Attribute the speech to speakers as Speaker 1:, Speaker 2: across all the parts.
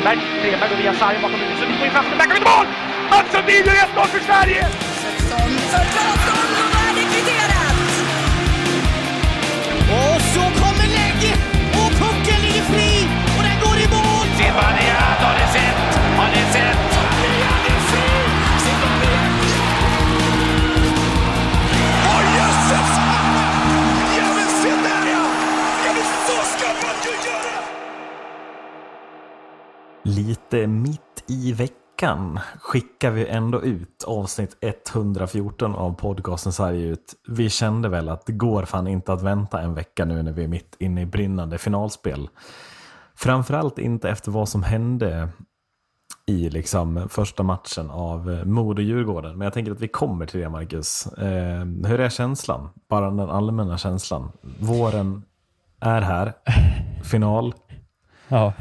Speaker 1: Stenberg. Stenberg går via Sarri bakom huvudet. Sundin går in fast med backen. Mål! Mats Sundin gör 1-0 för Sverige!
Speaker 2: 16, 16, 16, 16.
Speaker 3: Lite mitt i veckan skickar vi ändå ut avsnitt 114 av podcasten Sverige ut. Vi kände väl att det går fan inte att vänta en vecka nu när vi är mitt inne i brinnande finalspel. Framförallt inte efter vad som hände i liksom första matchen av Modo-Djurgården. Men jag tänker att vi kommer till det Marcus. Eh, hur är känslan? Bara den allmänna känslan. Våren är här. Final.
Speaker 4: Ja,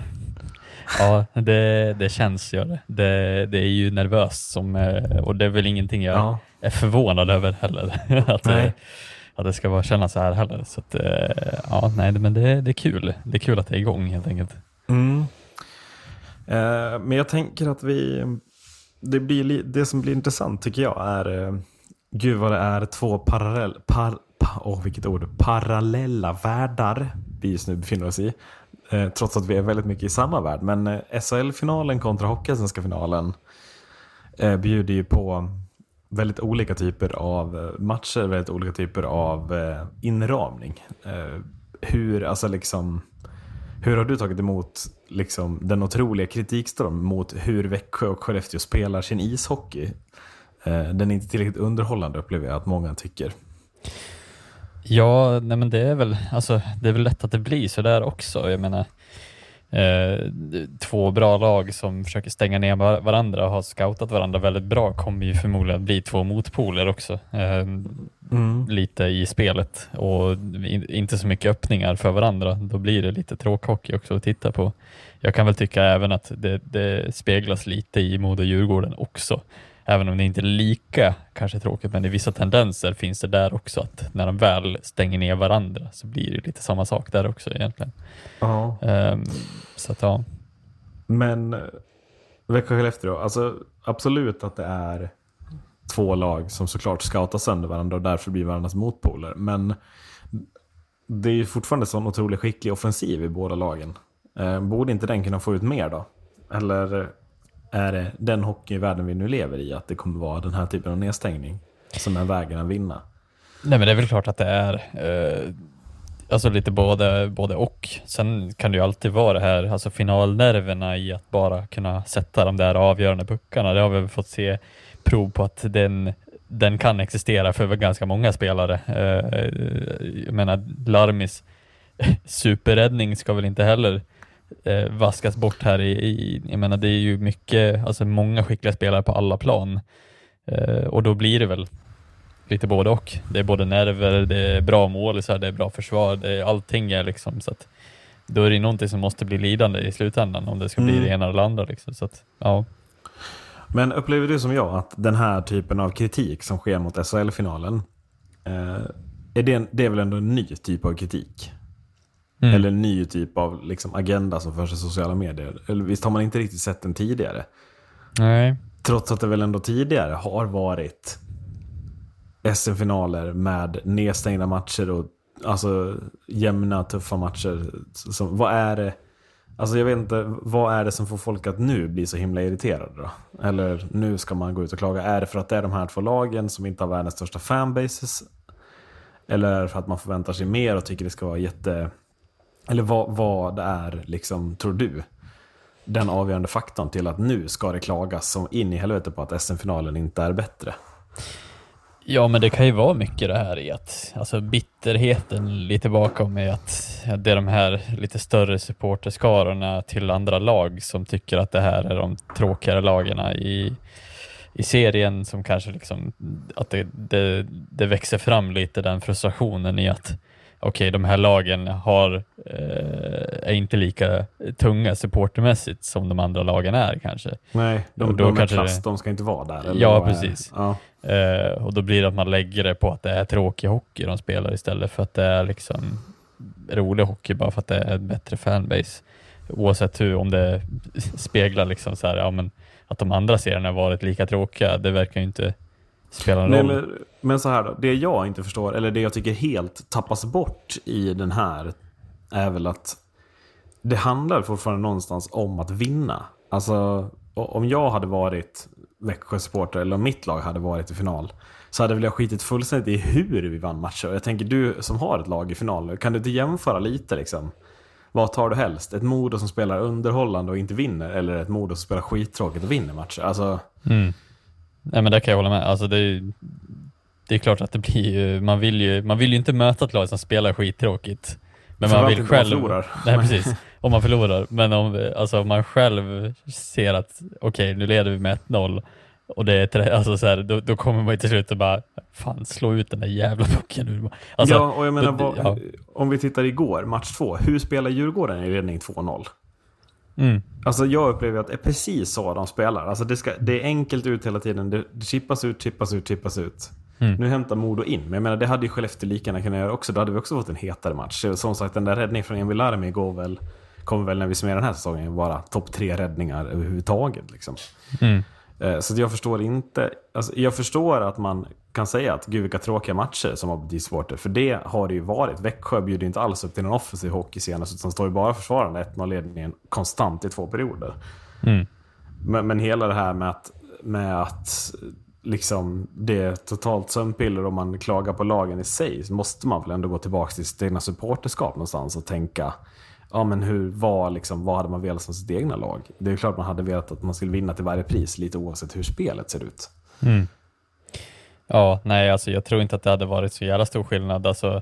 Speaker 4: ja det, det känns ju det. det. Det är ju nervöst som, eh, och det är väl ingenting jag
Speaker 3: Ja.
Speaker 4: är förvånad över heller. att,
Speaker 3: Nej.
Speaker 4: det, att det ska vara kännas så här heller. Så att, eh, ja, nej, men det, det är kul. Det är kul att det är igång helt enkelt.
Speaker 3: Mm. Eh, men jag tänker att vi... Det, blir, li- det som blir intressant tycker jag är... Eh, gud vad det är två parallell, par, pa, åh, vilket ord, parallella världar vi just nu befinner oss i. Eh, trots att vi är väldigt mycket i samma värld. Men eh, SHL-finalen kontra Hockeyallsvenska finalen eh, bjuder ju på väldigt olika typer av eh, matcher, väldigt olika typer av eh, inramning. Eh, hur, alltså liksom... Hur har du tagit emot liksom, den otroliga kritikstorm mot hur Växjö och Skellefteå spelar sin ishockey? Eh, den är inte tillräckligt underhållande upplever jag att många tycker.
Speaker 4: Ja, nej men det är väl, alltså, det är väl lätt att det blir så där också. Jag menar, eh, två bra lag som försöker stänga ner var- varandra och har scoutat varandra väldigt bra kommer ju förmodligen bli två motpoler också. Eh, Lite i spelet och in, inte så mycket öppningar för varandra. Då blir det lite tråkhockey också att titta på. Jag kan väl tycka även att det, det speglas lite i Modo Djurgården också. Även om det inte är lika kanske tråkigt, men i vissa tendenser finns det där också att när de väl stänger ner varandra så blir det lite samma sak där också egentligen.
Speaker 3: Ja.
Speaker 4: Ehm, så att ja,
Speaker 3: Men eh, Växjö och Skellefteå, alltså absolut att det är två lag som såklart scoutar sönder varandra och därför blir varandras motpoler. Men det är ju fortfarande sån otroligt skicklig offensiv i båda lagen. Eh, borde inte den kunna få ut mer då? Eller är det den hockeyvärlden vi nu lever i, att det kommer vara den här typen av nedstängning som är vägen att vinna?
Speaker 4: Nej men det är väl klart att det är eh, alltså lite både, både och. Sen kan det ju alltid vara det här, alltså finalnerverna i att bara kunna sätta de där avgörande puckarna. Det har vi väl fått se prov på att den, den kan existera för ganska många spelare. Eh, eh jag menar Larmis superräddning ska väl inte heller eh, vaskas bort här i, i, jag menar det är ju mycket, alltså många skickliga spelare på alla plan. Eh, och då blir det väl lite både och. Det är både nerver, det är bra målisar, det är bra försvar, det är, allting är liksom så att då är det någonting som måste bli lidande i slutändan om det ska bli
Speaker 3: Mm.
Speaker 4: det ena eller det andra. Liksom. Så att, ja.
Speaker 3: Men upplever du som jag att den här typen av kritik som sker mot SHL-finalen, eh, är det, en, det är väl ändå en ny typ av kritik?
Speaker 4: Mm.
Speaker 3: Eller en ny typ av liksom, agenda som förs i sociala medier? Eller visst har man inte riktigt sett den tidigare?
Speaker 4: Nej.
Speaker 3: Trots att det väl ändå tidigare har varit SM-finaler med nedstängda matcher och alltså jämna, tuffa matcher. Som, vad är det? Alltså jag vet inte, vad är det som får folk att nu bli så himla irriterade då? Eller nu ska man gå ut och klaga. Är det för att det är de här två lagen som inte har världens största fanbases? Eller är det för att man förväntar sig mer och tycker det ska vara jätte... Eller vad, vad är, liksom, tror du? Den avgörande faktorn till att nu ska det klagas som in i helvete på att SM-finalen inte är bättre.
Speaker 4: Ja, men det kan ju vara mycket det här i att, alltså bitterheten lite bakom är att det är de här lite större supporterskarorna till andra lag som tycker att det här är de tråkigare lagen i, i serien som kanske liksom, att det, det, det växer fram lite den frustrationen i att okej, de här lagen har, eh, är inte lika tunga supportermässigt som de andra lagen är kanske.
Speaker 3: Nej, de, de är klass,
Speaker 4: det-
Speaker 3: de ska inte vara där. eller
Speaker 4: Ja, precis.
Speaker 3: Ja.
Speaker 4: Eh, och då blir det att man lägger det på att det är tråkig hockey de spelar istället för att det är liksom rolig hockey bara för att det är ett bättre fanbase. oavsett hur, om det speglar liksom så här, ja, men att de andra serierna har varit lika tråkiga, det verkar ju inte spela någon
Speaker 3: Nej,
Speaker 4: roll.
Speaker 3: men, men så här då, det jag inte förstår, eller det jag tycker helt tappas bort i den här, är väl att det handlar fortfarande någonstans om att vinna. Alltså, om jag hade varit Växjö-supporter, eller om mitt lag hade varit i final, så hade väl jag skitit fullständigt i hur vi vann matcher. Jag tänker, du som har ett lag i final, kan du inte jämföra lite liksom? Vad tar du helst? Ett Modo som spelar underhållande och inte vinner, eller ett Modo som spelar skittråkigt och vinner matcher? Alltså,
Speaker 4: Mm. Nej men det kan jag hålla med. Alltså det, är- det är klart att det blir ju, man vill ju, man vill ju inte möta ett lag som spelar skittråkigt. Men man vill
Speaker 3: om man
Speaker 4: själv...
Speaker 3: förlorar.
Speaker 4: Nej precis, om man förlorar. Men om, alltså, om man själv ser att okej, nu leder vi med 1-0 och det är tre, alltså så här, då, då kommer man ju till slut och bara fan slå ut den där jävla pucken nu. Alltså,
Speaker 3: ja, och jag menar,
Speaker 4: då-
Speaker 3: vad,
Speaker 4: ja.
Speaker 3: om vi tittar igår, match två. Hur spelar Djurgården i ledning 2-0?
Speaker 4: Mm.
Speaker 3: Alltså jag upplever att det är precis så de spelar. Alltså det, ska, det är enkelt ut hela tiden. Det, det chippas ut, chippas ut, chippas ut.
Speaker 4: Mm.
Speaker 3: Nu hämtar Modo in. Men jag menar, det hade ju Skellefteå lika gärna kunnat göra också. Då hade vi också fått en hetare match. Som sagt, den där räddningen från Emil Larmi går väl, kommer väl när vi summerar den här säsongen vara topp tre räddningar överhuvudtaget. Liksom.
Speaker 4: Mm.
Speaker 3: Eh, Så jag förstår inte. Alltså jag förstår att man kan säga att gud vilka tråkiga matcher som har blivit supporter. För det har det ju varit. Växjö bjuder ju inte alls upp till någon offensiv hockey senast. Utan står ju bara försvarande 1-0-ledningen konstant i två perioder.
Speaker 4: Mm.
Speaker 3: Men, men hela det här med att, med att liksom det är totalt sömnpiller och man klagar på lagen i sig. Så måste man väl ändå gå tillbaka till sitt egna supporterskap någonstans och tänka. Ja men hur var liksom, vad hade man velat som sitt egna lag? Det är klart man hade velat att man skulle vinna till varje pris. Lite oavsett hur spelet ser ut.
Speaker 4: Mm. Ja, nej, alltså jag tror inte att det hade varit så jävla stor skillnad. Alltså,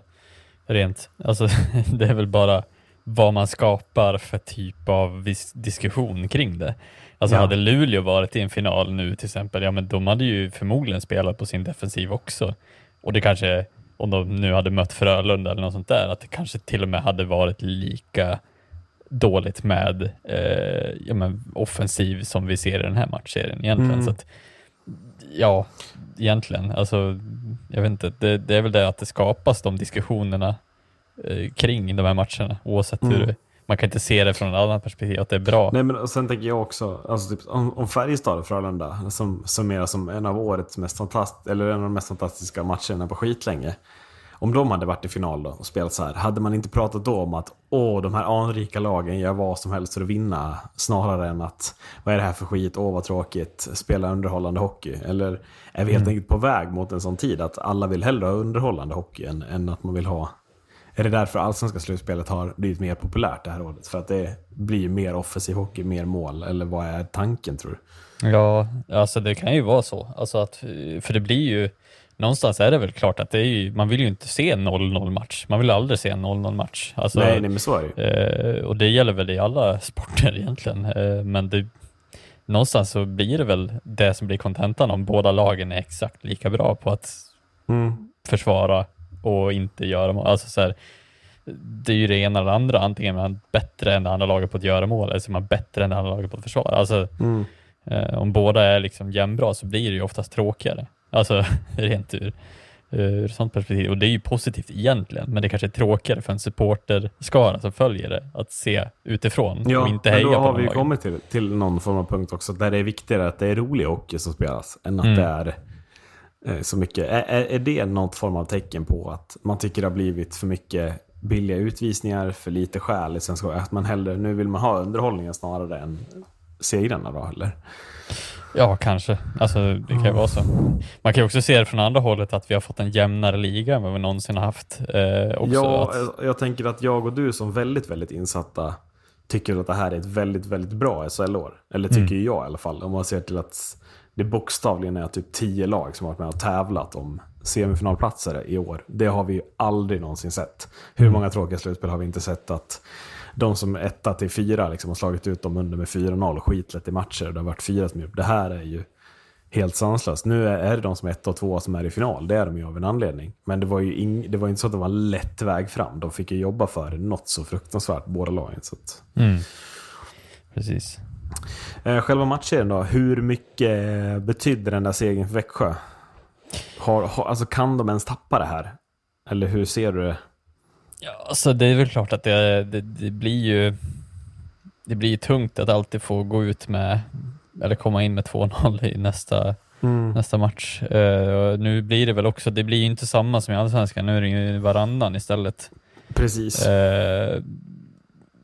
Speaker 4: rent, alltså, det är väl bara vad man skapar för typ av diskussion kring det. Alltså
Speaker 3: Ja.
Speaker 4: hade Luleå varit i en final nu till exempel, ja men de hade ju förmodligen spelat på sin defensiv också. Och det kanske, om de nu hade mött Frölunda eller något sånt där, att det kanske till och med hade varit lika dåligt med eh, ja, men offensiv som vi ser i den här matchserien egentligen.
Speaker 3: Mm.
Speaker 4: Så att, ja, egentligen. Alltså, jag vet inte, det, det är väl det att det skapas de diskussionerna eh, kring de här matcherna, oavsett hur
Speaker 3: Mm.
Speaker 4: det, man kan inte se det från ett annat perspektiv, att det är bra.
Speaker 3: Nej men och sen tänker jag också, alltså typ, om, om Färjestad och Frölunda som summeras som en av årets mest fantastiska, eller en av de mest fantastiska matcherna på skitlänge. Om de hade varit i final då och spelat så här, hade man inte pratat då om att åh, de här anrika lagen gör vad som helst för att vinna, snarare än att vad är det här för skit, åh vad tråkigt, spela underhållande hockey. Eller är vi helt enkelt på väg mot en sån tid att alla vill hellre ha underhållande hockey än, än att man vill ha är det därför allsvenska slutspelet har blivit mer populärt det här året? För att det blir mer offensiv hockey, mer mål? Eller vad är tanken tror du?
Speaker 4: Ja, alltså det kan ju vara så. Alltså att, för det blir ju, någonstans är det väl klart att det är ju, man vill ju inte se en 0-0 match. Man vill aldrig se en 0-0 match. Alltså,
Speaker 3: nej, nej, men så är det ju.
Speaker 4: Eh, och det gäller väl i alla sporter egentligen. Eh, men det, någonstans så blir det väl det som blir kontentan om båda lagen är exakt lika bra på att
Speaker 3: Mm.
Speaker 4: försvara och inte göra mål. Alltså så här, det är ju det ena eller det andra. Antingen är man bättre än det andra laget på att göra mål eller så är man bättre än det andra laget på att försvara. Alltså,
Speaker 3: Mm.
Speaker 4: eh, om båda är liksom jämnbra så blir det ju oftast tråkigare. Alltså rent ur, ur sånt perspektiv. Och det är ju positivt egentligen, men det kanske är tråkigare för en supporterskara som följer det att se utifrån och
Speaker 3: Ja,
Speaker 4: inte
Speaker 3: men
Speaker 4: heja
Speaker 3: då
Speaker 4: på
Speaker 3: har
Speaker 4: någon
Speaker 3: vi ju kommit till, till någon form av punkt också där det är viktigare att det är rolig hockey som spelas än att
Speaker 4: Mm.
Speaker 3: det är så mycket. Är, är, det något form av tecken på att man tycker det har blivit för mycket billiga utvisningar, för lite skäl i svenska Att man hellre, nu vill man ha underhållningen snarare än segrarna då eller?
Speaker 4: Ja, kanske. Alltså, det kan ju vara så. Man kan ju också se det från andra hållet att vi har fått en jämnare liga än vad vi någonsin har haft. Eh, också
Speaker 3: Ja,
Speaker 4: att,
Speaker 3: jag- jag tänker att jag och du som väldigt, väldigt insatta tycker att det här är ett väldigt, väldigt bra SHL-år. Eller tycker
Speaker 4: Mm.
Speaker 3: jag i alla fall. Om man ser till att det bokstavligen är typ tio lag som har varit med och tävlat om semifinalplatser i år. Det har vi ju aldrig någonsin sett. Hur många tråkiga slutspel har vi inte sett att de som är etta till fyra liksom har slagit ut dem under med 4-0 skitlätt i matcher. och Det har varit fyra som gjort. Det här är ju helt sanslöst. Nu är det de som är ett och två som är i final. Det är de ju av en anledning. Men det var ju ing, det var inte så att det var en lätt väg fram. De fick ju jobba för det något så fruktansvärt, båda lagen. Så att.
Speaker 4: mm. Precis.
Speaker 3: Eh, själva matchen då, hur mycket betydde den där segern för Växjö? Har, har, alltså kan de ens tappa det här? Eller hur ser du det?
Speaker 4: Ja, alltså det är väl klart att det, det, det blir ju... det blir ju tungt att alltid få gå ut med, eller komma in med 2-0 i nästa, nästa match. Eh, nu blir det väl också, det blir ju inte samma som i Allsvenskan, nu är det ju varannan istället.
Speaker 3: Precis.
Speaker 4: Eh,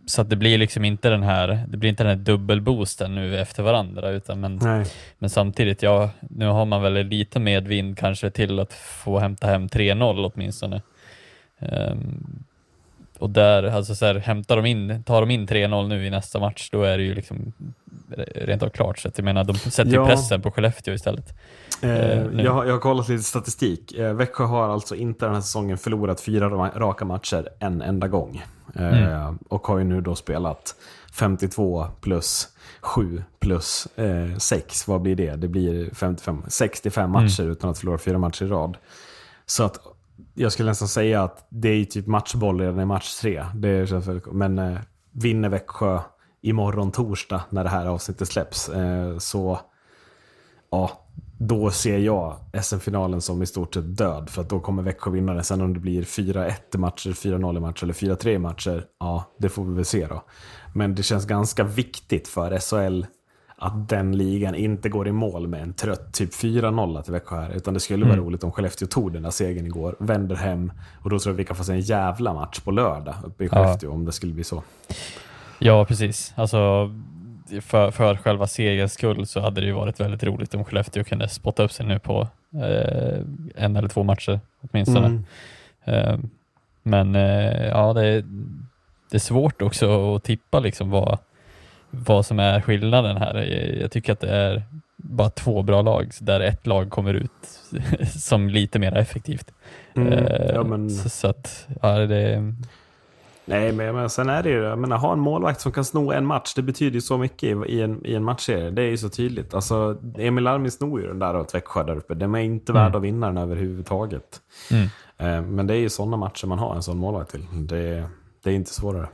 Speaker 4: så att det blir liksom inte den här, det blir inte den här dubbelboosten nu efter varandra, utan men,
Speaker 3: Nej.
Speaker 4: men samtidigt, ja, nu har man väl lite medvind kanske till att få hämta hem 3-0 åtminstone. Ehm, och där, alltså så här, hämtar de in, tar de in 3-0 nu i nästa match, då är det ju liksom rent av klart. Så att jag menar, de sätter ju
Speaker 3: Ja.
Speaker 4: pressen på Skellefteå istället.
Speaker 3: Eh,
Speaker 4: nu.
Speaker 3: jag, har- jag har kollat lite statistik. Eh, Växjö har alltså inte den här säsongen förlorat fyra ra- raka matcher en enda gång. Eh, Och har ju nu då spelat 52 plus 7 plus eh, 6. Vad blir det? Det blir 55, 65 matcher utan att förlora fyra matcher i rad. Så att jag skulle nästan säga att det är ju typ matchboll redan i match tre. Det känns väl, men eh, vinner Växjö imorgon torsdag när det här avsnittet släpps eh, så ja, då ser jag SM-finalen som i stort sett död. För att då kommer Växjö vinna den. Sen om det blir 4-1 i matcher, 4-0 i matcher eller 4-3 i matcher, ja, det får vi väl se då. Men det känns ganska viktigt för SHL att den ligan inte går i mål med en trött typ 4-0 till Växjö här. Utan det skulle vara roligt om Skellefteå tog den där segern igår, vänder hem och då tror jag vi kan få se en jävla match på lördag uppe i Skellefteå om det skulle bli så.
Speaker 4: Ja, precis. Alltså, för, för själva seriens skull så hade det ju varit väldigt roligt om Skellefteå kunde spotta upp sig nu på eh, en eller två matcher åtminstone.
Speaker 3: Mm.
Speaker 4: Eh, men eh, ja, det är, det är svårt också att tippa liksom vad, vad som är skillnaden här. Jag, jag tycker att det är bara två bra lag där ett lag kommer ut som lite mer effektivt.
Speaker 3: Mm.
Speaker 4: Eh,
Speaker 3: Ja, men...
Speaker 4: så, så att, ja, det,
Speaker 3: Nej, men menar, sen är det ju, jag menar, ha en målvakt som kan sno en match, det betyder ju så mycket i, i, en, i en matchserie. Det är ju så tydligt. Alltså, Emil Almin snor ju den där åt Växjö där uppe. De är inte
Speaker 4: Mm.
Speaker 3: värda att vinna den överhuvudtaget.
Speaker 4: Mm.
Speaker 3: Eh, men det är ju sådana matcher man har en sån målvakt till. Det, det är inte svårare.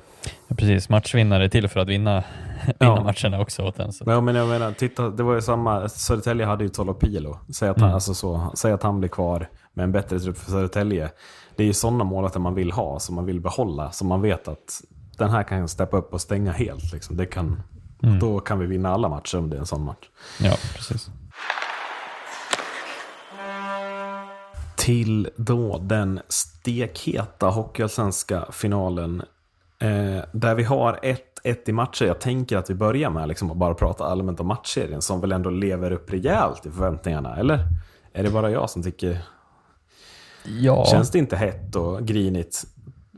Speaker 4: Ja, precis, matchvinnare till för att vinna, vinna
Speaker 3: Ja.
Speaker 4: matcherna också åt en. Så.
Speaker 3: Men jag menar, jag menar, titta, det var ju samma, Södertälje hade ju Tolopilo. Säg att, han,
Speaker 4: Mm.
Speaker 3: alltså så, säg att han blir kvar med en bättre trupp för Södertälje. Det är ju sådana målvakter man vill ha, som man vill behålla. Som man vet att den här kan steppa upp och stänga helt. Liksom. Det kan,
Speaker 4: Mm.
Speaker 3: Då kan vi vinna alla matcher om det är en sån match.
Speaker 4: Ja, precis.
Speaker 3: Till då den stekheta hockeyallsvenska finalen. Eh, där vi har 1-1 i matcher. Jag tänker att vi börjar med liksom att bara prata allmänt om matchserien. Som väl ändå lever upp rejält i förväntningarna, eller? Är det bara jag som tycker...
Speaker 4: Ja,
Speaker 3: Känns det inte hett och grinigt?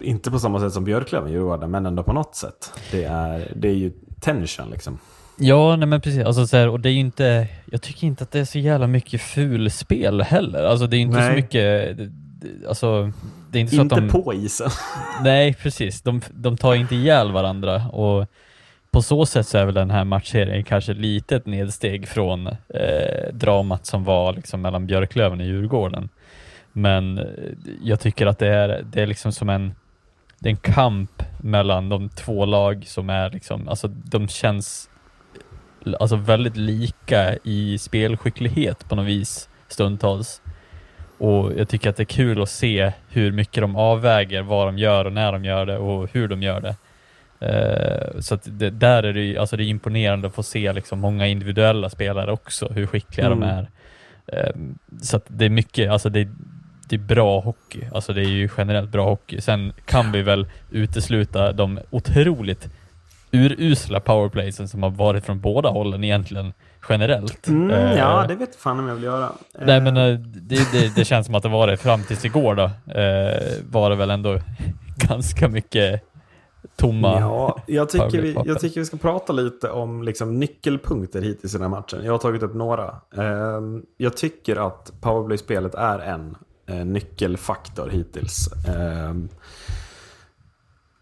Speaker 3: Inte på samma sätt som Björklöven Djurgården, men ändå på något sätt. Det är, det är ju tension liksom.
Speaker 4: ja nej men precis. Alltså, så här, och det är inte, jag tycker inte att det är så jävla mycket fulspel heller. Alltså det är inte så
Speaker 3: Nej.
Speaker 4: mycket, det- det- alltså det är inte så
Speaker 3: Inte
Speaker 4: att de...
Speaker 3: på isen.
Speaker 4: Nej, precis. De, de tar inte ihjäl varandra och på så sätt så är väl den här matchserien kanske lite ett nedsteg från eh, dramat som var liksom mellan Björklöven och Djurgården. Men eh, jag tycker att det är, det är liksom som en, det är en kamp mellan de två lag som är liksom, alltså de känns alltså väldigt lika i spelskicklighet på något vis stundtals. Och jag tycker att det är kul att se hur mycket de avväger vad de gör och när de gör det och hur de gör det. Eh, så det, där är det, alltså det är imponerande att få se liksom många individuella spelare också, hur skickliga de
Speaker 3: Mm.
Speaker 4: är. Eh, så det är mycket, alltså det, det är bra hockey. Alltså det är ju generellt bra hockey. Sen kan vi väl utesluta de otroligt urusla powerplaysen som har varit från båda hållen egentligen generellt.
Speaker 3: Mm,
Speaker 4: Eh,
Speaker 3: ja, det vet fan om jag vill göra.
Speaker 4: Nej men eh, det, det, det känns som att det var det fram tills igår då. Eh, var det väl ändå ganska mycket tomma...
Speaker 3: Ja, jag tycker, vi, jag tycker vi ska prata lite om liksom, nyckelpunkter hittills i den här matchen. Jag har tagit upp några. Ehm, jag tycker att powerplay-spelet är en eh, nyckelfaktor hittills. Ehm,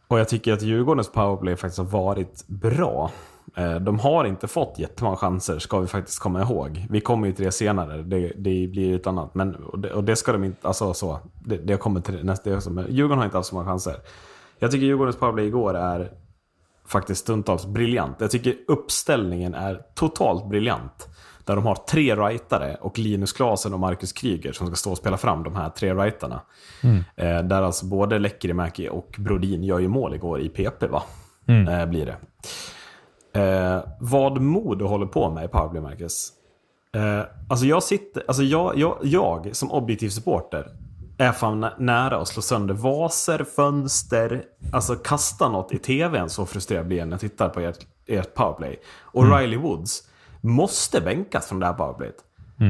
Speaker 3: och jag tycker att Djurgårdens powerplay faktiskt har varit bra. Eh, De har inte fått jättemånga chanser, ska vi faktiskt komma ihåg. Vi kommer ju till det senare, det, det blir ett annat. Men, och, det, och det ska de inte, alltså så. Det, det kommer till nästa, det, men Djurgården har inte haft så många chanser. Jag tycker Djurgårdens powerplay igår är faktiskt stundtals briljant. Jag tycker uppställningen är totalt briljant. Där de har tre rightare och Linus Klasen och Marcus Kryger som ska stå och spela fram de här tre rightarna. Eh, där alltså både Lekkerimäki och Brodin gör ju mål igår i PP va? Eh, blir det. Eh, vad Modo håller på med i powerplay, Marcus. Eh, alltså jag sitter, alltså jag, jag, jag som objektiv supporter är fan nä- nära att slå sönder vaser, fönster, alltså kasta något i tvn. Så frustrerad blir jag när jag tittar på ert, ert powerplay. Och Riley Woods måste bänkas från det här powerplayet.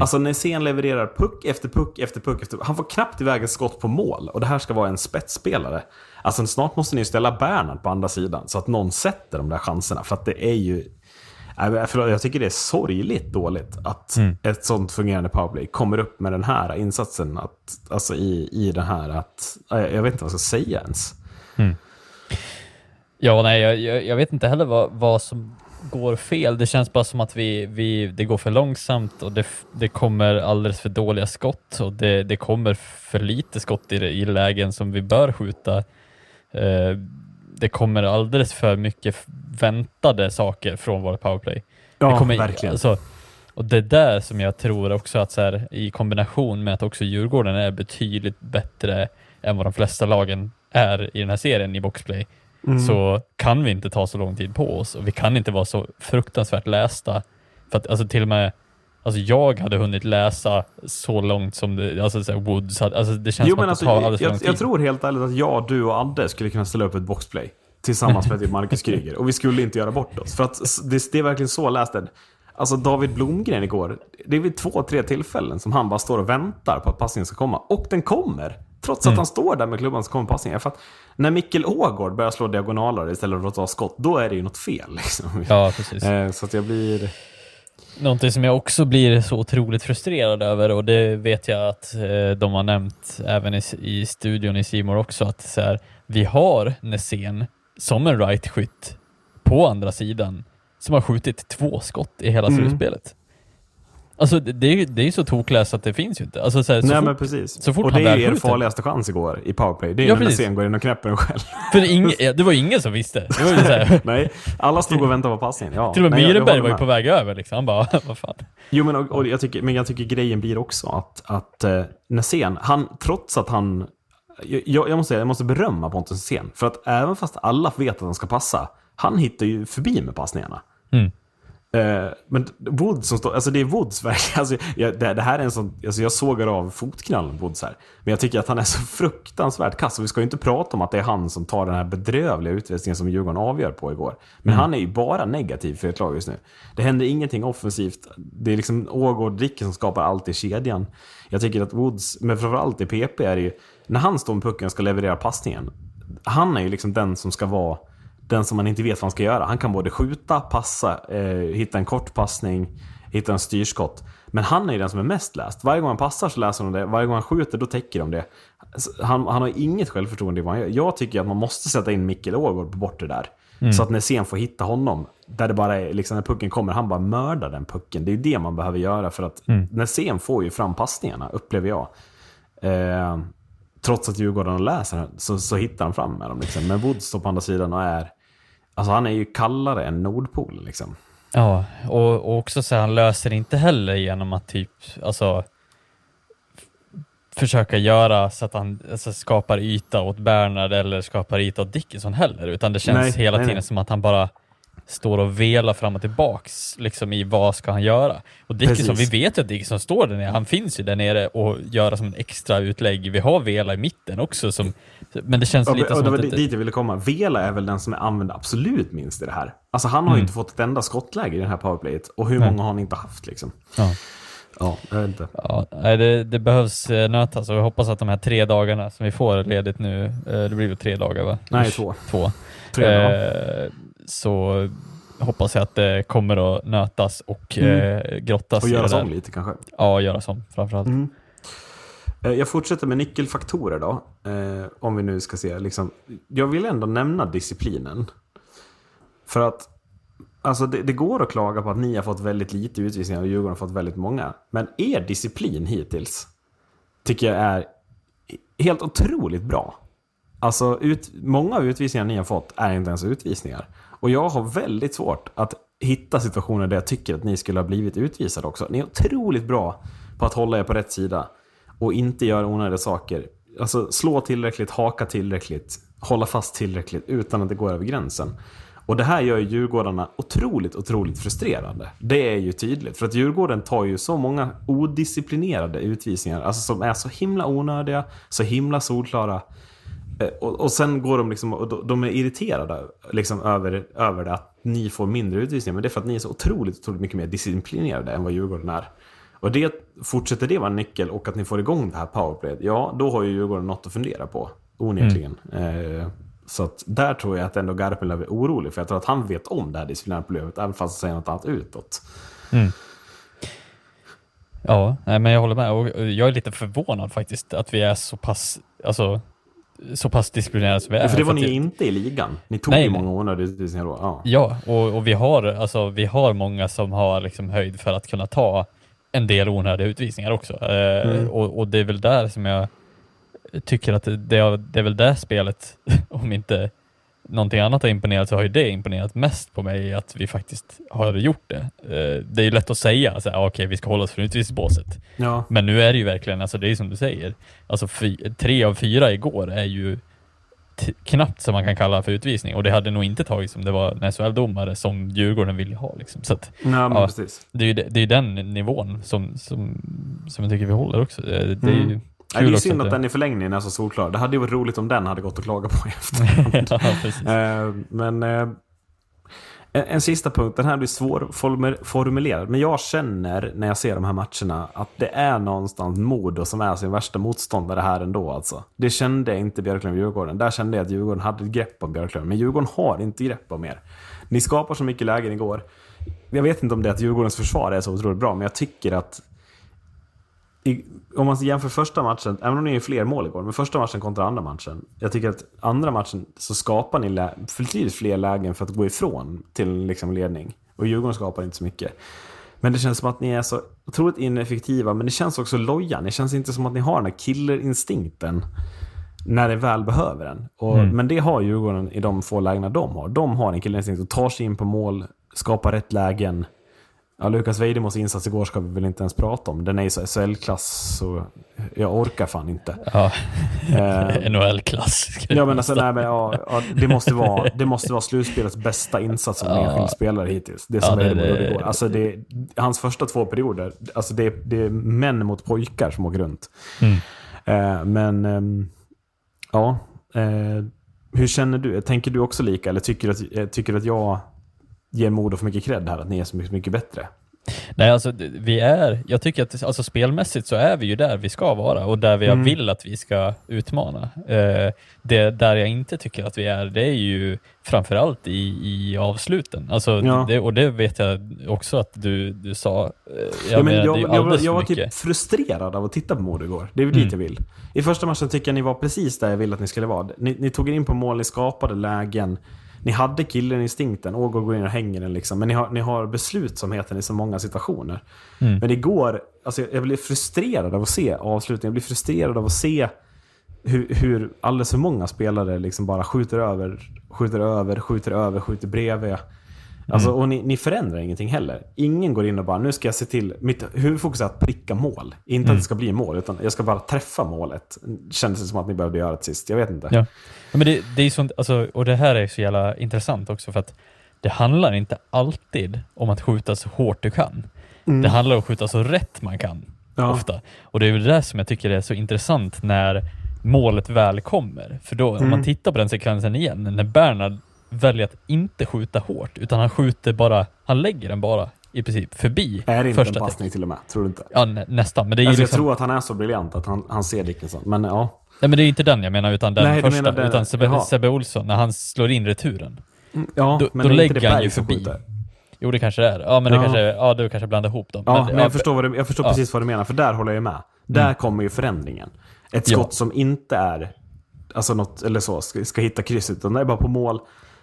Speaker 3: Alltså när sen levererar puck efter puck efter puck. Efter, han får knappt iväg ett skott på mål. Och det här ska vara en spetsspelare. Alltså snart måste ni ju ställa Bernhard på andra sidan. Så att någon sätter de där chanserna. För att det är ju... Förlåt, Jag tycker det är sorgligt dåligt att ett sånt fungerande powerplay kommer upp med den här insatsen. Att, alltså i, i den här att... Jag jag vet inte vad jag ska säga ens.
Speaker 4: Ja, nej, jag, jag, jag vet inte heller vad, vad som går fel. Det känns bara som att vi, vi, det går för långsamt och det, det kommer alldeles för dåliga skott och det, det kommer för lite skott i, i lägen som vi bör skjuta. Eh, det kommer alldeles för mycket väntade saker från vårt powerplay.
Speaker 3: Ja,
Speaker 4: det kommer,
Speaker 3: verkligen.
Speaker 4: Alltså, och det är där som jag tror också att så här, i kombination med att också Djurgården är betydligt bättre än vad de flesta lagen är i den här serien i boxplay,
Speaker 3: Mm.
Speaker 4: så kan vi inte ta så lång tid på oss och vi kan inte vara så fruktansvärt lästa. För att alltså till och med Alltså jag hade hunnit läsa så långt som det, alltså så Woods alltså det känns
Speaker 3: Jo,
Speaker 4: som att
Speaker 3: alltså,
Speaker 4: det tar alldeles för lång
Speaker 3: jag,
Speaker 4: tid.
Speaker 3: jag tror helt ärligt att jag, du och Adde skulle kunna ställa upp ett boxplay. Tillsammans med typ Marcus Kryger. Och vi skulle inte göra bort oss. För att det, det är verkligen så läst det. Alltså David Blomgren igår. Det är vid två, tre tillfällen som han bara står och väntar på att passningen ska komma. Och den kommer! Trots
Speaker 4: Mm.
Speaker 3: att han står där med klubban så kommer passningen. För att när Mikkel Ågård börjar slå diagonaler istället för att ta skott, då är det ju något fel. Liksom.
Speaker 4: Ja, precis.
Speaker 3: Eh, Så att jag blir...
Speaker 4: Någonting som jag också blir så otroligt frustrerad över och det vet jag att eh, de har nämnt även i, i studion i Simor också att så här, vi har Nässén som en right-skytt på andra sidan som har skjutit två skott i hela
Speaker 3: Mm.
Speaker 4: Alltså det, är ju det är ju så tokläst att det finns ju inte. Alltså, så här, så
Speaker 3: Nej
Speaker 4: fort,
Speaker 3: men precis.
Speaker 4: så fort
Speaker 3: och det är ju er farligaste chans igår i powerplay. Det är
Speaker 4: Ja,
Speaker 3: när
Speaker 4: precis.
Speaker 3: Nässén går in och knäpper den själv.
Speaker 4: för ja, det var ingen som visste. Det var ju så här,
Speaker 3: Nej, alla stod och väntade på passningen. Ja.
Speaker 4: till och med Myrenberg var ju på väg över liksom. Han bara, vad fan.
Speaker 3: Jo, men, och, och jag tycker, men jag tycker grejen blir också att, att eh, Nässén, han, trots att han... Jag, jag, måste, säga, jag måste berömma Pontus Nässén. För att även fast alla vet att han ska passa, han hittar ju förbi med passningarna.
Speaker 4: Mm.
Speaker 3: Eh, men Woods som står, alltså det är Woods verkligen. Alltså, jag, det, det här är en sån, alltså jag sågar av fotknallen Woods här. Men jag tycker att han är så fruktansvärt kass. Och vi ska ju inte prata om att det är han som tar den här bedrövliga utvisningen som Djurgården avgör på igår. Men han är ju bara negativ för ett lag just nu. Det händer ingenting offensivt. Det är liksom Ågård Dicke som skapar allt i kedjan. Jag tycker att Woods, men framförallt i PP är det ju, när han står med pucken och ska leverera passningen. Han är ju liksom den som ska vara den som man inte vet vad han ska göra. Han kan både skjuta, passa, eh, hitta en kort passning, hitta en styrskott. Men han är ju den som är mest läst. Varje gång han passar så läser de det. Varje gång han skjuter, då täcker de det. Han, han har inget självförtroende i vad han gör. Jag tycker att man måste sätta in Mikkel Ågård på bortre där. Så att Nässén får hitta honom. Där det bara är, liksom när pucken kommer, han bara mördar den pucken. Det är ju det man behöver göra för att Nässén får ju fram passningarna, upplever jag. Eh, trots att Djurgården läser så, så hittar han fram med dem. Liksom. Men Woods står på andra sidan och är... Alltså han är ju kallare än Nordpol liksom.
Speaker 4: Ja, och, och också så här, han löser inte heller genom att typ, alltså försöka göra så att han alltså, skapar yta åt Bernhard eller skapar yta åt Dickinson heller, utan det känns
Speaker 3: Nej,
Speaker 4: hela
Speaker 3: nej,
Speaker 4: tiden
Speaker 3: nej.
Speaker 4: som att han bara står och velar fram och tillbaks liksom i vad ska han göra. Och Dickinson,
Speaker 3: Precis.
Speaker 4: vi vet ju att Dickinson står där nere, han finns ju där nere och gör som en extra utlägg. Vi har Vela i mitten också, som, men det känns
Speaker 3: Och,
Speaker 4: lite
Speaker 3: och
Speaker 4: som
Speaker 3: det var
Speaker 4: att
Speaker 3: dit jag ville komma. Vela är väl den som är använd absolut minst i det här. Alltså han har ju inte fått ett enda skottläge i det här powerplayet. Och hur
Speaker 4: Nej.
Speaker 3: många har han inte haft liksom?
Speaker 4: Ja.
Speaker 3: Ja, jag vet inte.
Speaker 4: Ja, det, det behövs eh, nötas och jag hoppas att de här tre dagarna som vi får ledigt nu, eh, det blir väl tre dagar va?
Speaker 3: Nej, två.
Speaker 4: Två.
Speaker 3: Tre
Speaker 4: Eh, så hoppas jag att det kommer att nötas och eh, grottas
Speaker 3: Och
Speaker 4: i
Speaker 3: göra
Speaker 4: det där.
Speaker 3: om lite kanske.
Speaker 4: Ja, göra som framförallt.
Speaker 3: Mm. Eh, Jag fortsätter med nyckelfaktorer då. Eh, om vi nu ska se. Liksom, jag vill ändå nämna disciplinen. För att alltså det, det går att klaga på att ni har fått väldigt lite utvisningar och Djurgården har fått väldigt många. Men er disciplin hittills tycker jag är helt otroligt bra. Alltså ut, många av utvisningarna ni har fått är inte ens utvisningar. Och jag har väldigt svårt att hitta situationer där jag tycker att ni skulle ha blivit utvisade också. Ni är otroligt bra på att hålla er på rätt sida och inte göra onödiga saker. Alltså slå tillräckligt, haka tillräckligt, hålla fast tillräckligt utan att det går över gränsen. Och det här gör ju Djurgårdarna otroligt, otroligt frustrerande. Det är ju tydligt. För att Djurgården tar ju så många odisciplinerade utvisningar, alltså som är så himla onödiga, så himla solklara. Eh, och, och sen går de liksom, och de- de är irriterade liksom över, över det att ni får mindre utvisningar. Men det är för att ni är så otroligt, otroligt mycket mer disciplinerade än vad Djurgården är. Och det, fortsätter det vara en nyckel och att ni får igång det här powerplayet, ja då har ju Djurgården något att fundera på. Onekligen. Eh, så att där tror jag att ändå Garpenlöv är orolig, för jag tror att han vet om det här disciplinära problemet, även fast han säger något annat utåt.
Speaker 4: Mm. Ja, men jag håller med. Och jag är lite förvånad faktiskt att vi är så pass, alltså, så pass disciplinerade som vi är.
Speaker 3: för det var ni
Speaker 4: att
Speaker 3: inte i ligan. Ni tog
Speaker 4: Nej,
Speaker 3: ju många onödiga utvisningar då. Ja.
Speaker 4: Ja, och, och vi, har, alltså, vi har många som har liksom höjd för att kunna ta en del onödiga utvisningar också. Eh,
Speaker 3: Mm.
Speaker 4: och, och det är väl där som jag tycker att det, det, är- det är väl det spelet, om inte någonting annat har imponerat så har ju det imponerat mest på mig att vi faktiskt har gjort det. Eh, det är ju lätt att säga här, okej vi ska hålla oss från utvisningsbåset.
Speaker 3: ja.
Speaker 4: Men nu är det ju verkligen, alltså det är som du säger, alltså tre av fyra igår är ju knappt som man kan kalla för utvisning och det hade nog inte tagits om det var en SHL-domare som Djurgården ville ha. Liksom. Så att,
Speaker 3: Nej,
Speaker 4: Ja.
Speaker 3: precis.
Speaker 4: det är ju det, är den nivån som, som, som jag tycker vi håller också. Det, det är ju
Speaker 3: Mm.
Speaker 4: Kul
Speaker 3: det är synd att den i förlängningen är så solklar. Det hade ju varit roligt om den hade gått att klaga på i efterhand.
Speaker 4: ja.
Speaker 3: Eh, men eh, en, en sista punkt, den här blir svårformulerad. Men jag känner när jag ser de här matcherna att det är någonstans Modo som är sin värsta motståndare här ändå. Alltså. Det kände jag inte Björklöven-Djurgården. Där kände jag att Djurgården hade ett grepp om Björklöven. Men Djurgården har inte grepp om er. Ni skapar så mycket lägen igår. Jag vet inte om det är att Djurgårdens försvar är så otroligt bra, men jag tycker att i, om man jämför första matchen, även om ni är fler mål igår, men första matchen kontra andra matchen. Jag tycker att andra matchen så skapar ni lä- betydligt fler lägen för att gå ifrån till liksom ledning. Och Djurgården skapar inte så mycket. Men det känns som att ni är så otroligt ineffektiva, men det känns också loja. Det känns inte som att ni har den här killerinstinkten när det väl behöver den. Och, Men det har Djurgården i de få lägena de har. De har en killerinstinkt och tar sig in på mål, skapar rätt lägen. Ja, Lukas Vejdemos insats igår ska vi väl inte ens prata om. Den är i så SHL-klass så jag orkar fan inte.
Speaker 4: Ja.
Speaker 3: Eh,
Speaker 4: NHL-klass.
Speaker 3: Ja men alltså, nej, men, ja, ja, det, måste vara, det måste vara slutspelets bästa insats som
Speaker 4: Ja.
Speaker 3: enskild spelare hittills. Det som
Speaker 4: Ja, det-
Speaker 3: gjorde igår. Alltså, det, hans första två perioder, alltså det, det är män mot pojkar som åker runt.
Speaker 4: Mm.
Speaker 3: Eh, men, ehm, ja. Eh, hur känner du? Tänker du också lika? Eller tycker du att, tycker att jag ger Modo för mycket cred här? Att ni är så mycket, mycket bättre?
Speaker 4: Nej, alltså vi är, jag tycker att alltså, spelmässigt så är vi ju där vi ska vara och där vi
Speaker 3: Mm.
Speaker 4: vill att vi ska utmana. Eh, det där jag inte tycker att vi är, det är ju framförallt i, i avsluten. Alltså,
Speaker 3: Ja.
Speaker 4: det, och det vet jag också att du, du sa. Eh,
Speaker 3: Ja, men jag, jag, var-
Speaker 4: alldeles
Speaker 3: jag var typ
Speaker 4: mycket.
Speaker 3: frustrerad av att titta på Modo igår. Det är väl
Speaker 4: Mm.
Speaker 3: dit jag vill. I första matchen tycker jag ni var precis där jag ville att ni skulle vara. Ni, ni tog er in på mål, ni skapade lägen. Ni hade killen-instinkten. Ågår går in och hänger den liksom. Men ni har, ni har beslutsamheten i så många situationer.
Speaker 4: Mm.
Speaker 3: Men igår, alltså jag blir frustrerad av att se avslutningen. Jag blir frustrerad av att se hur, hur alldeles för många spelare liksom bara skjuter över, skjuter över, skjuter över, skjuter bredvid. Alltså, Och ni, ni förändrar ingenting heller. Ingen går in och bara, nu ska jag se till, mitt huvudfokus är att pricka mål. Inte att det ska bli mål, utan jag ska bara träffa målet. Kändes det som att ni behövde göra det sist. Jag vet inte.
Speaker 4: Ja. Ja, men det, det är sånt, alltså, och det här är så jävla intressant också för att det handlar inte alltid om att skjuta så hårt du kan. Det handlar om att skjuta så rätt man kan.
Speaker 3: Mm. Ja.
Speaker 4: Ofta. Och det är väl det som jag tycker är så intressant när målet väl kommer. För då, om
Speaker 3: Mm.
Speaker 4: man tittar på den sekvensen igen, när Bernhard väljer att inte skjuta hårt, utan han skjuter bara, han lägger den bara i princip förbi
Speaker 3: Är det inte
Speaker 4: första
Speaker 3: en passning till och med? Tror du inte?
Speaker 4: Ja, nä, nästan. Men det är
Speaker 3: Alltså,
Speaker 4: liksom,
Speaker 3: Jag tror att han är så briljant att han, han ser Dickinson. Men ja.
Speaker 4: nej, men det är inte den jag menar, utan den
Speaker 3: Nej,
Speaker 4: första.
Speaker 3: den-
Speaker 4: utan Sebbe,
Speaker 3: jaha.
Speaker 4: Sebbe Olsson, när han slår in returen.
Speaker 3: ja
Speaker 4: Då-
Speaker 3: men
Speaker 4: då
Speaker 3: det är inte
Speaker 4: lägger
Speaker 3: det
Speaker 4: han ju förbi.
Speaker 3: skjuter.
Speaker 4: Jo, det kanske det är. Ja, men det
Speaker 3: Ja.
Speaker 4: kanske, ja, du kanske blandar ihop dem.
Speaker 3: Ja, men,
Speaker 4: ja,
Speaker 3: jag förstår, vad du, jag förstår
Speaker 4: ja.
Speaker 3: precis vad du menar, för där håller jag med. Där
Speaker 4: Mm.
Speaker 3: kommer ju förändringen. Ett
Speaker 4: Ja.
Speaker 3: skott som inte är, alltså något, eller så, ska, ska hitta krysset, utan det är bara på mål.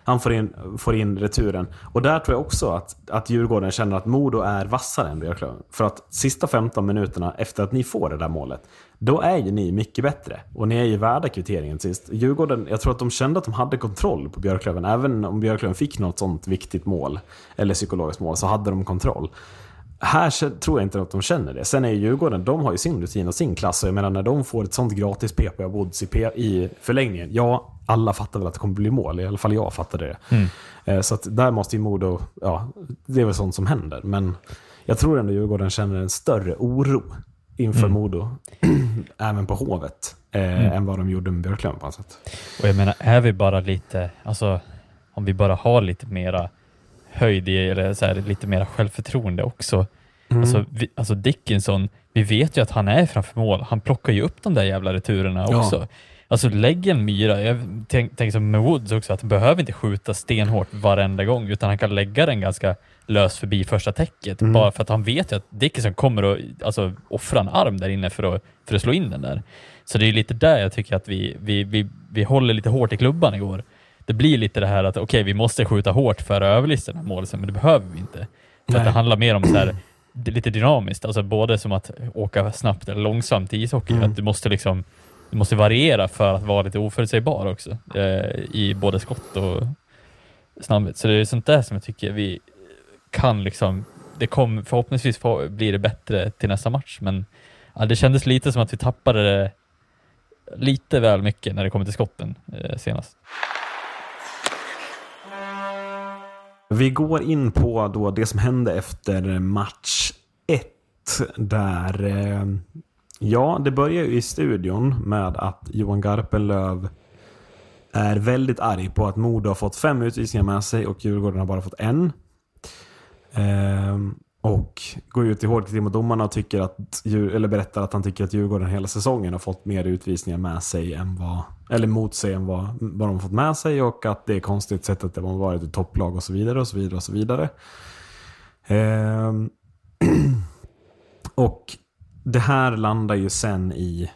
Speaker 3: Han får in, får in returen. Och där tror jag också att, att Djurgården känner att Modo är vassare än Björklöven. För att sista 15 minuterna efter att ni får det där målet, då är ju ni mycket bättre. Och ni är ju värda kvitteringen sist. Djurgården, jag tror att de kände att de hade kontroll på Björklöven. Även om Björklöven fick något sånt viktigt mål, eller psykologiskt mål, så hade de kontroll här tror jag inte att de känner det. Sen är ju Djurgården, de har ju sin rutin och sin klass. Och Jag menar när de får ett sånt gratis PP av Woods i, i förlängningen. Ja, alla fattar väl att det kommer bli mål. I alla fall jag fattade det. Eh, Så där måste ju Modo, ja, det är väl sånt som händer. Men jag tror ändå Djurgården känner en större oro inför Modo. även på Hovet. Eh, Än vad de gjorde med Björklöven på något sätt.
Speaker 4: Och jag menar, är vi bara lite, alltså om vi bara har lite mera höjd i, eller så här, lite mera självförtroende också. Alltså, vi, alltså Dickinson, vi vet ju att han är framför mål. Han plockar ju upp de där jävla returerna
Speaker 3: Ja.
Speaker 4: också. Alltså lägg en myra, jag tänker tänk som med Woods också, att han behöver inte skjuta stenhårt varenda gång, utan han kan lägga den ganska lös förbi första täcket, bara för att han vet ju att Dickinson kommer att alltså, offra en arm där inne för att, för att slå in den där. Så det är lite där jag tycker att vi, vi, vi, vi håller lite hårt i klubban igår. Det blir lite det här att okej, vi måste skjuta hårt för att överlista den här målsen, men det behöver vi inte. För det handlar mer om så här, lite dynamiskt, alltså både som att åka snabbt eller långsamt i ishockey,
Speaker 3: Mm.
Speaker 4: att du måste liksom du måste variera för att vara lite oförutsägbar också eh, i både skott och snabbhet. Så det är sånt där som jag tycker vi kan liksom, det kom, förhoppningsvis få, blir det bättre till nästa match, men ja, det kändes lite som att vi tappade det lite väl mycket när det kommer till skotten eh, senast.
Speaker 3: Vi går in på då det som hände efter match 1. Där, eh, ja, det börjar ju i studion med att Johan Garpenlöv är väldigt arg på att Modo har fått fem utvisningar med sig och Djurgården har bara fått en. Ehm, och går ut i hård kritik mot domarna och tycker att, eller berättar att han tycker att Djurgården hela säsongen har fått mer utvisningar med sig än vad, eller mot sig än vad, vad de har fått med sig och att det är konstigt sättet de har varit ett topplag och så vidare och så vidare och så vidare. Ehm, och det här landar ju sen i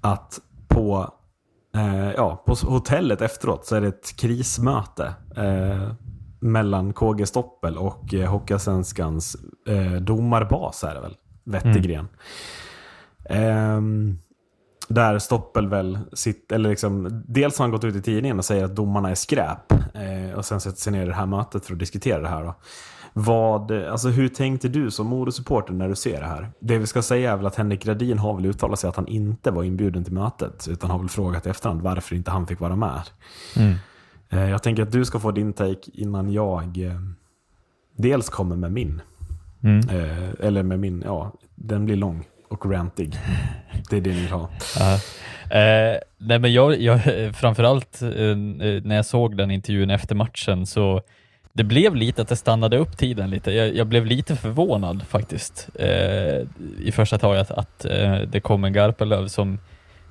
Speaker 3: att på, eh, ja, på hotellet efteråt så är det ett krismöte eh, mellan KG Stoppel och eh, Hockeyallsvenskans eh, domarbas är det väl, Wettergren. Ehm, där Stoppel väl sitter, eller liksom, dels har han gått ut i tidningen och säger att domarna är skräp. Eh, och sen sätter sig ner i det här mötet för att diskutera det här. Då. Vad, alltså hur tänkte du som Modosupporter när du ser det här? Det vi ska säga är väl att Henrik Gradin har väl uttalat sig att han inte var inbjuden till mötet. Utan har väl frågat i efterhand varför inte han fick vara med. Eh, jag tänker att du ska få din take innan jag eh, dels kommer med min. Eh, eller med min, ja, den blir lång och rantig. Det är det ni vill ha.
Speaker 4: Eh, nej men jag, jag framförallt eh, när jag såg den intervjun efter matchen så det blev lite att det stannade upp tiden lite. Jag, jag blev lite förvånad faktiskt eh, i första taget att, eh, det kom en Garpenlöv som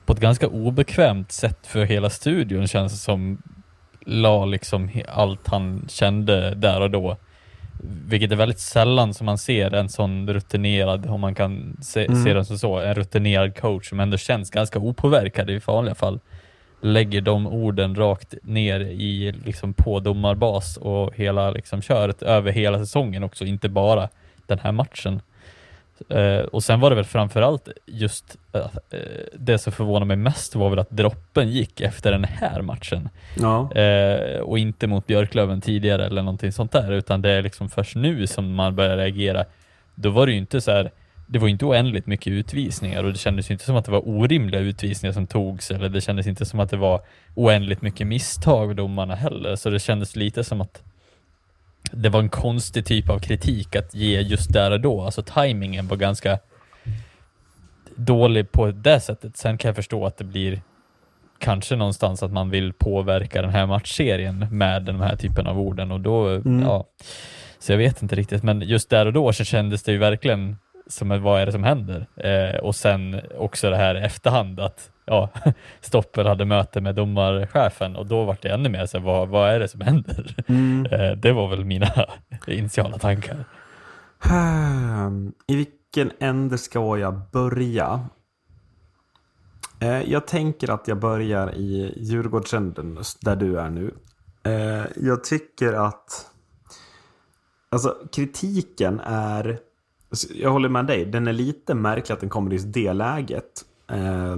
Speaker 4: på ett ganska obekvämt sätt för hela studion känns det som la liksom allt han kände där och då. Vilket är väldigt sällan som man ser en sån rutinerad, om man kan se, se den som så, en rutinerad coach som ändå känns ganska opåverkad i vanliga fall. Lägger de orden rakt ner i liksom på domarbas och hela liksom köret över hela säsongen också, inte bara den här matchen. Eh, och sen var det väl framförallt just eh, det som förvånade mig mest var väl att droppen gick efter den här matchen.
Speaker 3: Ja.
Speaker 4: Eh, och inte mot Björklöven tidigare eller någonting sånt där, utan det är liksom först nu som man börjar reagera. Då var det ju inte så här, det var inte oändligt mycket utvisningar och det kändes ju inte som att det var orimliga utvisningar som togs eller det kändes inte som att det var oändligt mycket misstag av domarna heller, så det kändes lite som att det var en konstig typ av kritik att ge just där och då. Alltså tajmingen var ganska dålig på det sättet. Sen kan jag förstå att det blir kanske någonstans att man vill påverka den här matchserien med den här typen av orden och då, ja. Så jag vet inte riktigt, men just där och då så kändes det ju verkligen som vad är det som händer? Eh, och sen också det här efterhand att ja, Stoppel hade möte med domarchefen och då var det ännu mer så här, vad, vad är det som händer? Eh, det var väl mina initiala tankar.
Speaker 3: Hmm, I vilken ände ska jag börja? Eh, Jag tänker att jag börjar i Djurgårdsänden, där du är nu. Eh, Jag tycker att alltså, kritiken är, jag håller med dig, den är lite märklig att den kommer i det läget. Eh,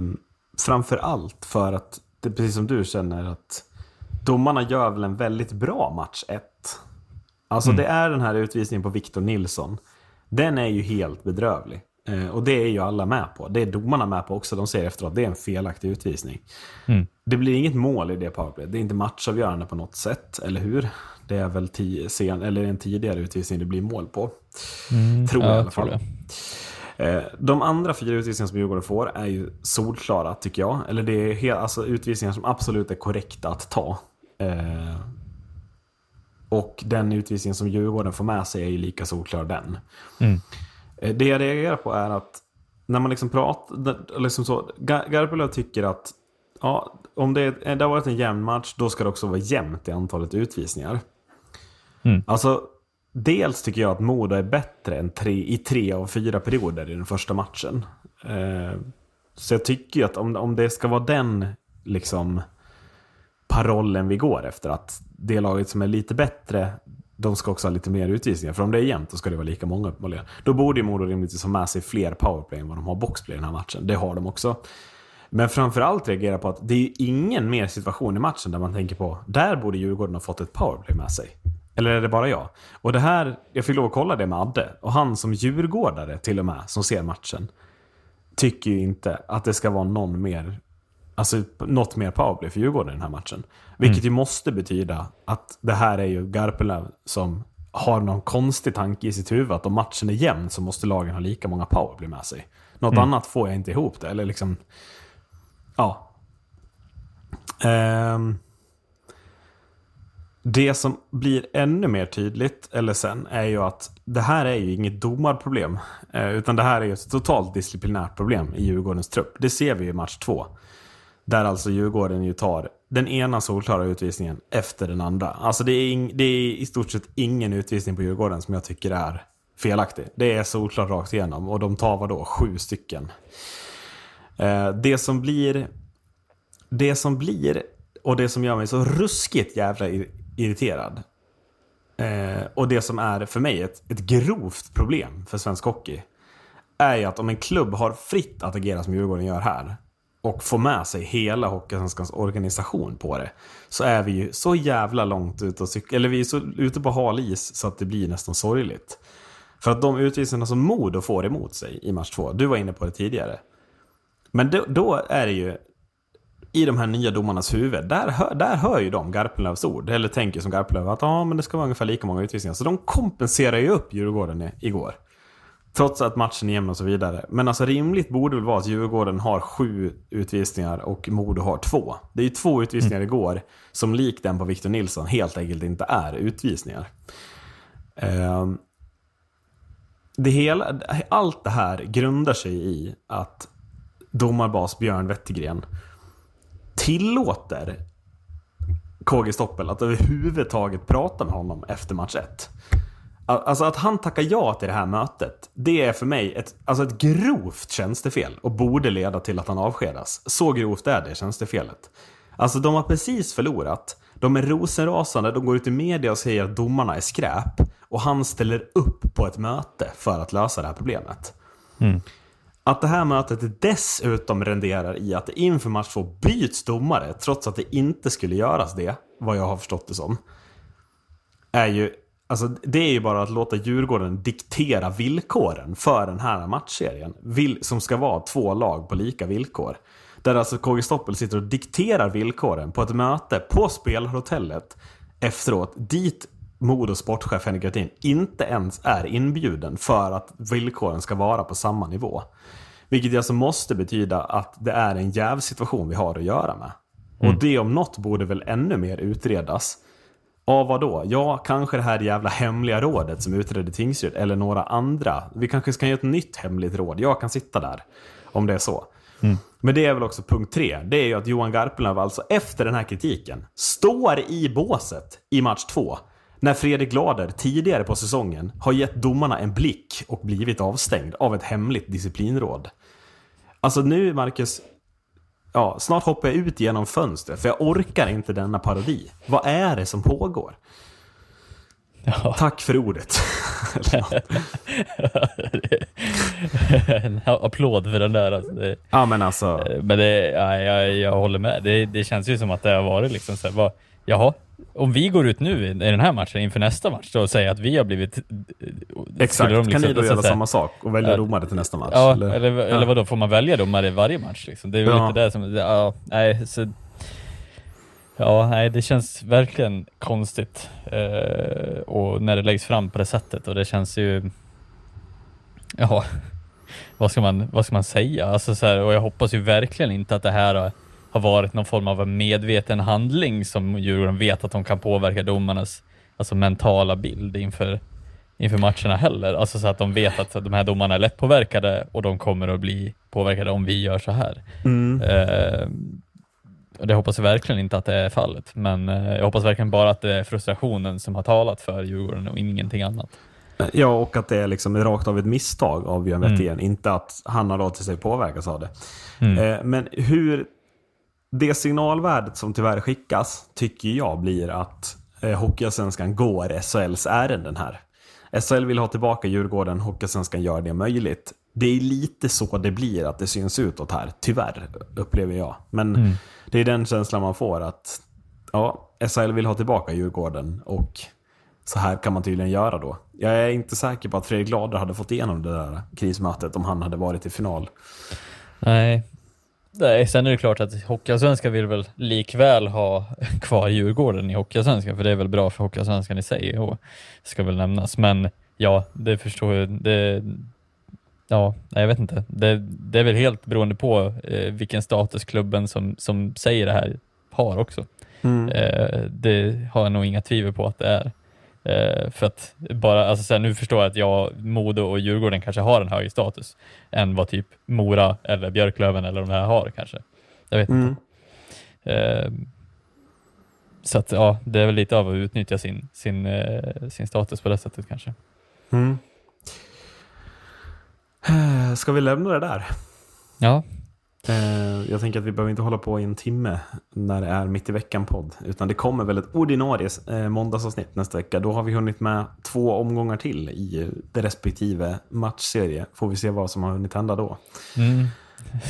Speaker 3: Framför allt för att, det precis som du känner, att domarna gör väl en väldigt bra match 1. Alltså det är den här utvisningen på Victor Nilsson. Den är ju helt bedrövlig. Eh, och det är ju alla med på. Det är domarna med på också. De säger efteråt att det är en felaktig utvisning.
Speaker 4: Mm.
Speaker 3: Det blir inget mål i det powerplay. Det är inte matchavgörande på något sätt, eller hur? Det är väl sen, eller en tidigare utvisning det blir mål på. tror jag
Speaker 4: ja,
Speaker 3: i alla fall. Eh, De andra fyra utvisningarna som Djurgården får är ju solklara, tycker jag. Eller det är helt, alltså, utvisningar som absolut är korrekta att ta. Eh, och den utvisningen som Djurgården får med sig är ju lika solklar den.
Speaker 4: Mm.
Speaker 3: Eh, Det jag reagerar på är att när man liksom pratar, liksom så, Gar- Garpenlöv tycker att ja, om det, är- det har varit en jämn match, då ska det också vara jämnt i antalet utvisningar.
Speaker 4: Mm.
Speaker 3: Alltså, dels tycker jag att Modo är bättre än tre, i tre av fyra perioder i den första matchen. Eh, så jag tycker ju att om, om det ska vara den liksom parollen vi går efter, att det laget som är lite bättre, de ska också ha lite mer utvisningar. För om det är jämnt, då ska det vara lika många uppenbarligen. Då borde ju Modo rimligtvis ha med sig fler powerplay än vad de har boxplay i den här matchen. Det har de också. Men framförallt reagerar på att det är ju ingen mer situation i matchen där man tänker på, där borde Djurgården ha fått ett powerplay med sig. Eller är det bara jag? Och det här, jag fick lov att kolla det med Adde. Och han som djurgårdare till och med, som ser matchen, tycker ju inte att det ska vara någon mer, alltså något mer powerplay för Djurgården i den här matchen. Vilket ju måste betyda att det här är ju Garpenlöv som har någon konstig tanke i sitt huvud att om matchen är jämn så måste lagen ha lika många powerplay med sig. Något annat får jag inte ihop det. Eller liksom, ja. Ehm. Det som blir ännu mer tydligt, eller sen, är ju att det här är ju inget domarproblem. Eh, utan det här är ju ett totalt disciplinärt problem i Djurgårdens trupp. Det ser vi i match två. Där alltså Djurgården ju tar den ena solklara utvisningen efter den andra. Alltså det är, det är i stort sett ingen utvisning på Djurgården som jag tycker är felaktig. Det är solklart rakt igenom och de tar vadå? Sju stycken. Eh, det som blir det som blir och det som gör mig så ruskigt jävla irriterad eh, och det som är för mig ett, ett grovt problem för svensk hockey är ju att om en klubb har fritt att agera som Djurgården gör här och får med sig hela Hockeysvenskans organisation på det så är vi ju så jävla långt ute och cyk- eller vi är så ute på hal is så att det blir nästan sorgligt. För att de utvisningarna som Modo får emot sig i match två, du var inne på det tidigare. Men då, då är det ju i de här nya domarnas huvud, där hör, där hör ju de Garpenlövs ord. Eller tänker som Garpenlöv att ah, men det ska vara ungefär lika många utvisningar. Så de kompenserar ju upp Djurgården i, igår. Trots att matchen är jämn och så vidare. Men alltså rimligt borde väl vara att Djurgården har sju utvisningar och Modo har två. Det är ju två utvisningar igår som likt den på Victor Nilsson helt enkelt inte är utvisningar. Ehm, det hela, allt det här grundar sig i att domarbas Björn Wettergren tillåter KG Stoppel att överhuvudtaget prata med honom efter match 1. Alltså att han tackar ja till det här mötet, det är för mig ett, alltså ett grovt tjänstefel och borde leda till att han avskedas. Så grovt är det tjänstefelet. Alltså de har precis förlorat. De är rosenrasande, de går ut i media och säger att domarna är skräp. Och han ställer upp på ett möte för att lösa det här problemet. Mm. Att det här mötet dessutom renderar i att det inför match 2 byts domare, trots att det inte skulle göras det, vad jag har förstått det som. Är ju, alltså det är ju bara att låta Djurgården diktera villkoren för den här matchserien. Vill, som ska vara två lag på lika villkor. Där alltså KG Stoppel sitter och dikterar villkoren på ett möte på spelhotellet efteråt, dit Modo sportchef Henrik Göttin inte ens är inbjuden för att villkoren ska vara på samma nivå. Vilket alltså måste betyda att det är en jävsituation vi har att göra med. Och det om något borde väl ännu mer utredas. Av vad då? Ja, kanske det här jävla hemliga rådet som utredde Tingsryd eller några andra. Vi kanske ska göra ett nytt hemligt råd. Jag kan sitta där om det är så. Men det är väl också punkt tre. Det är ju att Johan Garpenlöv alltså efter den här kritiken står i båset i match två. När Fredrik Glader tidigare på säsongen har gett domarna en blick och blivit avstängd av ett hemligt disciplinråd. Alltså nu, Marcus, ja, snart hoppar jag ut genom fönstret för jag orkar inte denna parodi. Vad är det som pågår?
Speaker 4: Ja.
Speaker 3: Tack för ordet.
Speaker 4: en applåd för den där. Alltså.
Speaker 3: Ja, men alltså.
Speaker 4: men det, ja, jag, jag håller med. Det, det känns ju som att det har varit liksom så här, vad, jaha, om vi går ut nu i den här matchen inför nästa match då och säger att vi har blivit...
Speaker 3: Exakt.
Speaker 4: skulle de
Speaker 3: kan ni
Speaker 4: liksom-
Speaker 3: då
Speaker 4: så
Speaker 3: göra samma sak och välja
Speaker 4: Ja.
Speaker 3: domare till nästa match?
Speaker 4: Ja, eller, eller,
Speaker 3: Ja.
Speaker 4: vadå, får man välja domare i varje match liksom? Det är väl
Speaker 3: Ja.
Speaker 4: lite det som, ja, nej, så... Ja, nej, det känns verkligen konstigt. Eh, och när det läggs fram på det sättet och det känns ju... Ja, vad ska man, vad ska man säga? Alltså så här, och jag hoppas ju verkligen inte att det här har, varit någon form av en medveten handling som Djurgården vet att de kan påverka domarnas alltså mentala bild inför, inför matcherna heller. Alltså så att de vet att de här domarna är lätt påverkade och de kommer att bli påverkade om vi gör så här.
Speaker 3: Mm.
Speaker 4: Eh, och det hoppas jag verkligen inte att det är fallet, men eh, jag hoppas verkligen bara att det är frustrationen som har talat för Djurgården och ingenting annat.
Speaker 3: Ja, och att det är liksom rakt av ett misstag av Björn
Speaker 4: Mm.
Speaker 3: Werthén. Inte att han har låtit sig påverkas av det.
Speaker 4: Mm.
Speaker 3: Eh, men hur... Det signalvärdet som tyvärr skickas tycker jag blir att eh, Hockeyallsvenskan går SHLs ärenden här. SHL vill ha tillbaka Djurgården, Hockeyallsvenskan gör det möjligt. Det är lite så det blir att det syns utåt här, tyvärr, upplever jag. Men
Speaker 4: Mm.
Speaker 3: det är den känslan man får att ja, SHL vill ha tillbaka Djurgården och så här kan man tydligen göra då. Jag är inte säker på att Fredrik Lader hade fått igenom det där krismötet om han hade varit i final.
Speaker 4: Nej. Nej, sen är det klart att Hockeyallsvenskan vill väl likväl ha kvar Djurgården i Hockeyallsvenskan, för det är väl bra för Hockeyallsvenskan i sig och ska väl nämnas. Men ja, det förstår jag. Det, ja, jag vet inte. Det, det är väl helt beroende på eh, vilken status klubben som, som säger det här har också.
Speaker 3: Mm.
Speaker 4: Eh, det har jag nog inga tvivel på att det är. Eh, för att bara, alltså så här, nu förstår jag att jag, Modo och Djurgården kanske har en högre status än vad typ Mora eller Björklöven eller de här har kanske. Jag vet
Speaker 3: Mm.
Speaker 4: inte. Eh, så att ja, det är väl lite av att utnyttja sin, sin, eh, sin status på det sättet kanske.
Speaker 3: Mm. Ska vi lämna det där?
Speaker 4: Ja,
Speaker 3: Jag tänker att vi behöver inte hålla på i en timme när det är mitt i veckan-podd. Utan det kommer väl ett ordinarie eh, måndagsavsnitt nästa vecka. Då har vi hunnit med två omgångar till i eh, det respektive matchserie. Får vi se vad som har hunnit hända då.
Speaker 4: mm.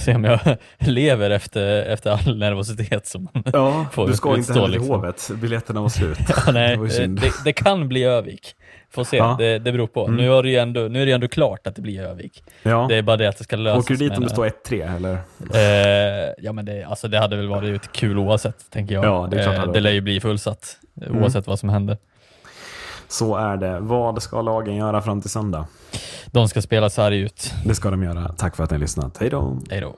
Speaker 4: se om jag lever efter, efter all nervositet som man
Speaker 3: Ja,
Speaker 4: får
Speaker 3: du ska inte heller till
Speaker 4: liksom.
Speaker 3: hovet. Biljetterna var slut.
Speaker 4: Ja, nej,
Speaker 3: Det
Speaker 4: det, det kan bli Övik. Får se,
Speaker 3: Ja.
Speaker 4: det, det beror på.
Speaker 3: Mm.
Speaker 4: Nu, är det ändå, nu är det ändå klart att det blir Övik.
Speaker 3: Ja.
Speaker 4: Det är bara det att det ska lösas.
Speaker 3: Åker du dit om det står 1-3 eller?
Speaker 4: Eh, ja men det, alltså det hade väl varit kul oavsett, tänker jag.
Speaker 3: Ja, det är klart
Speaker 4: eh, det lär ju bli fullsatt,
Speaker 3: Mm.
Speaker 4: oavsett vad som händer.
Speaker 3: Så är det. Vad ska lagen göra fram till söndag?
Speaker 4: De ska spela sarg ut.
Speaker 3: Det ska de göra. Tack för att ni har lyssnat. Hej då!
Speaker 4: Hej då.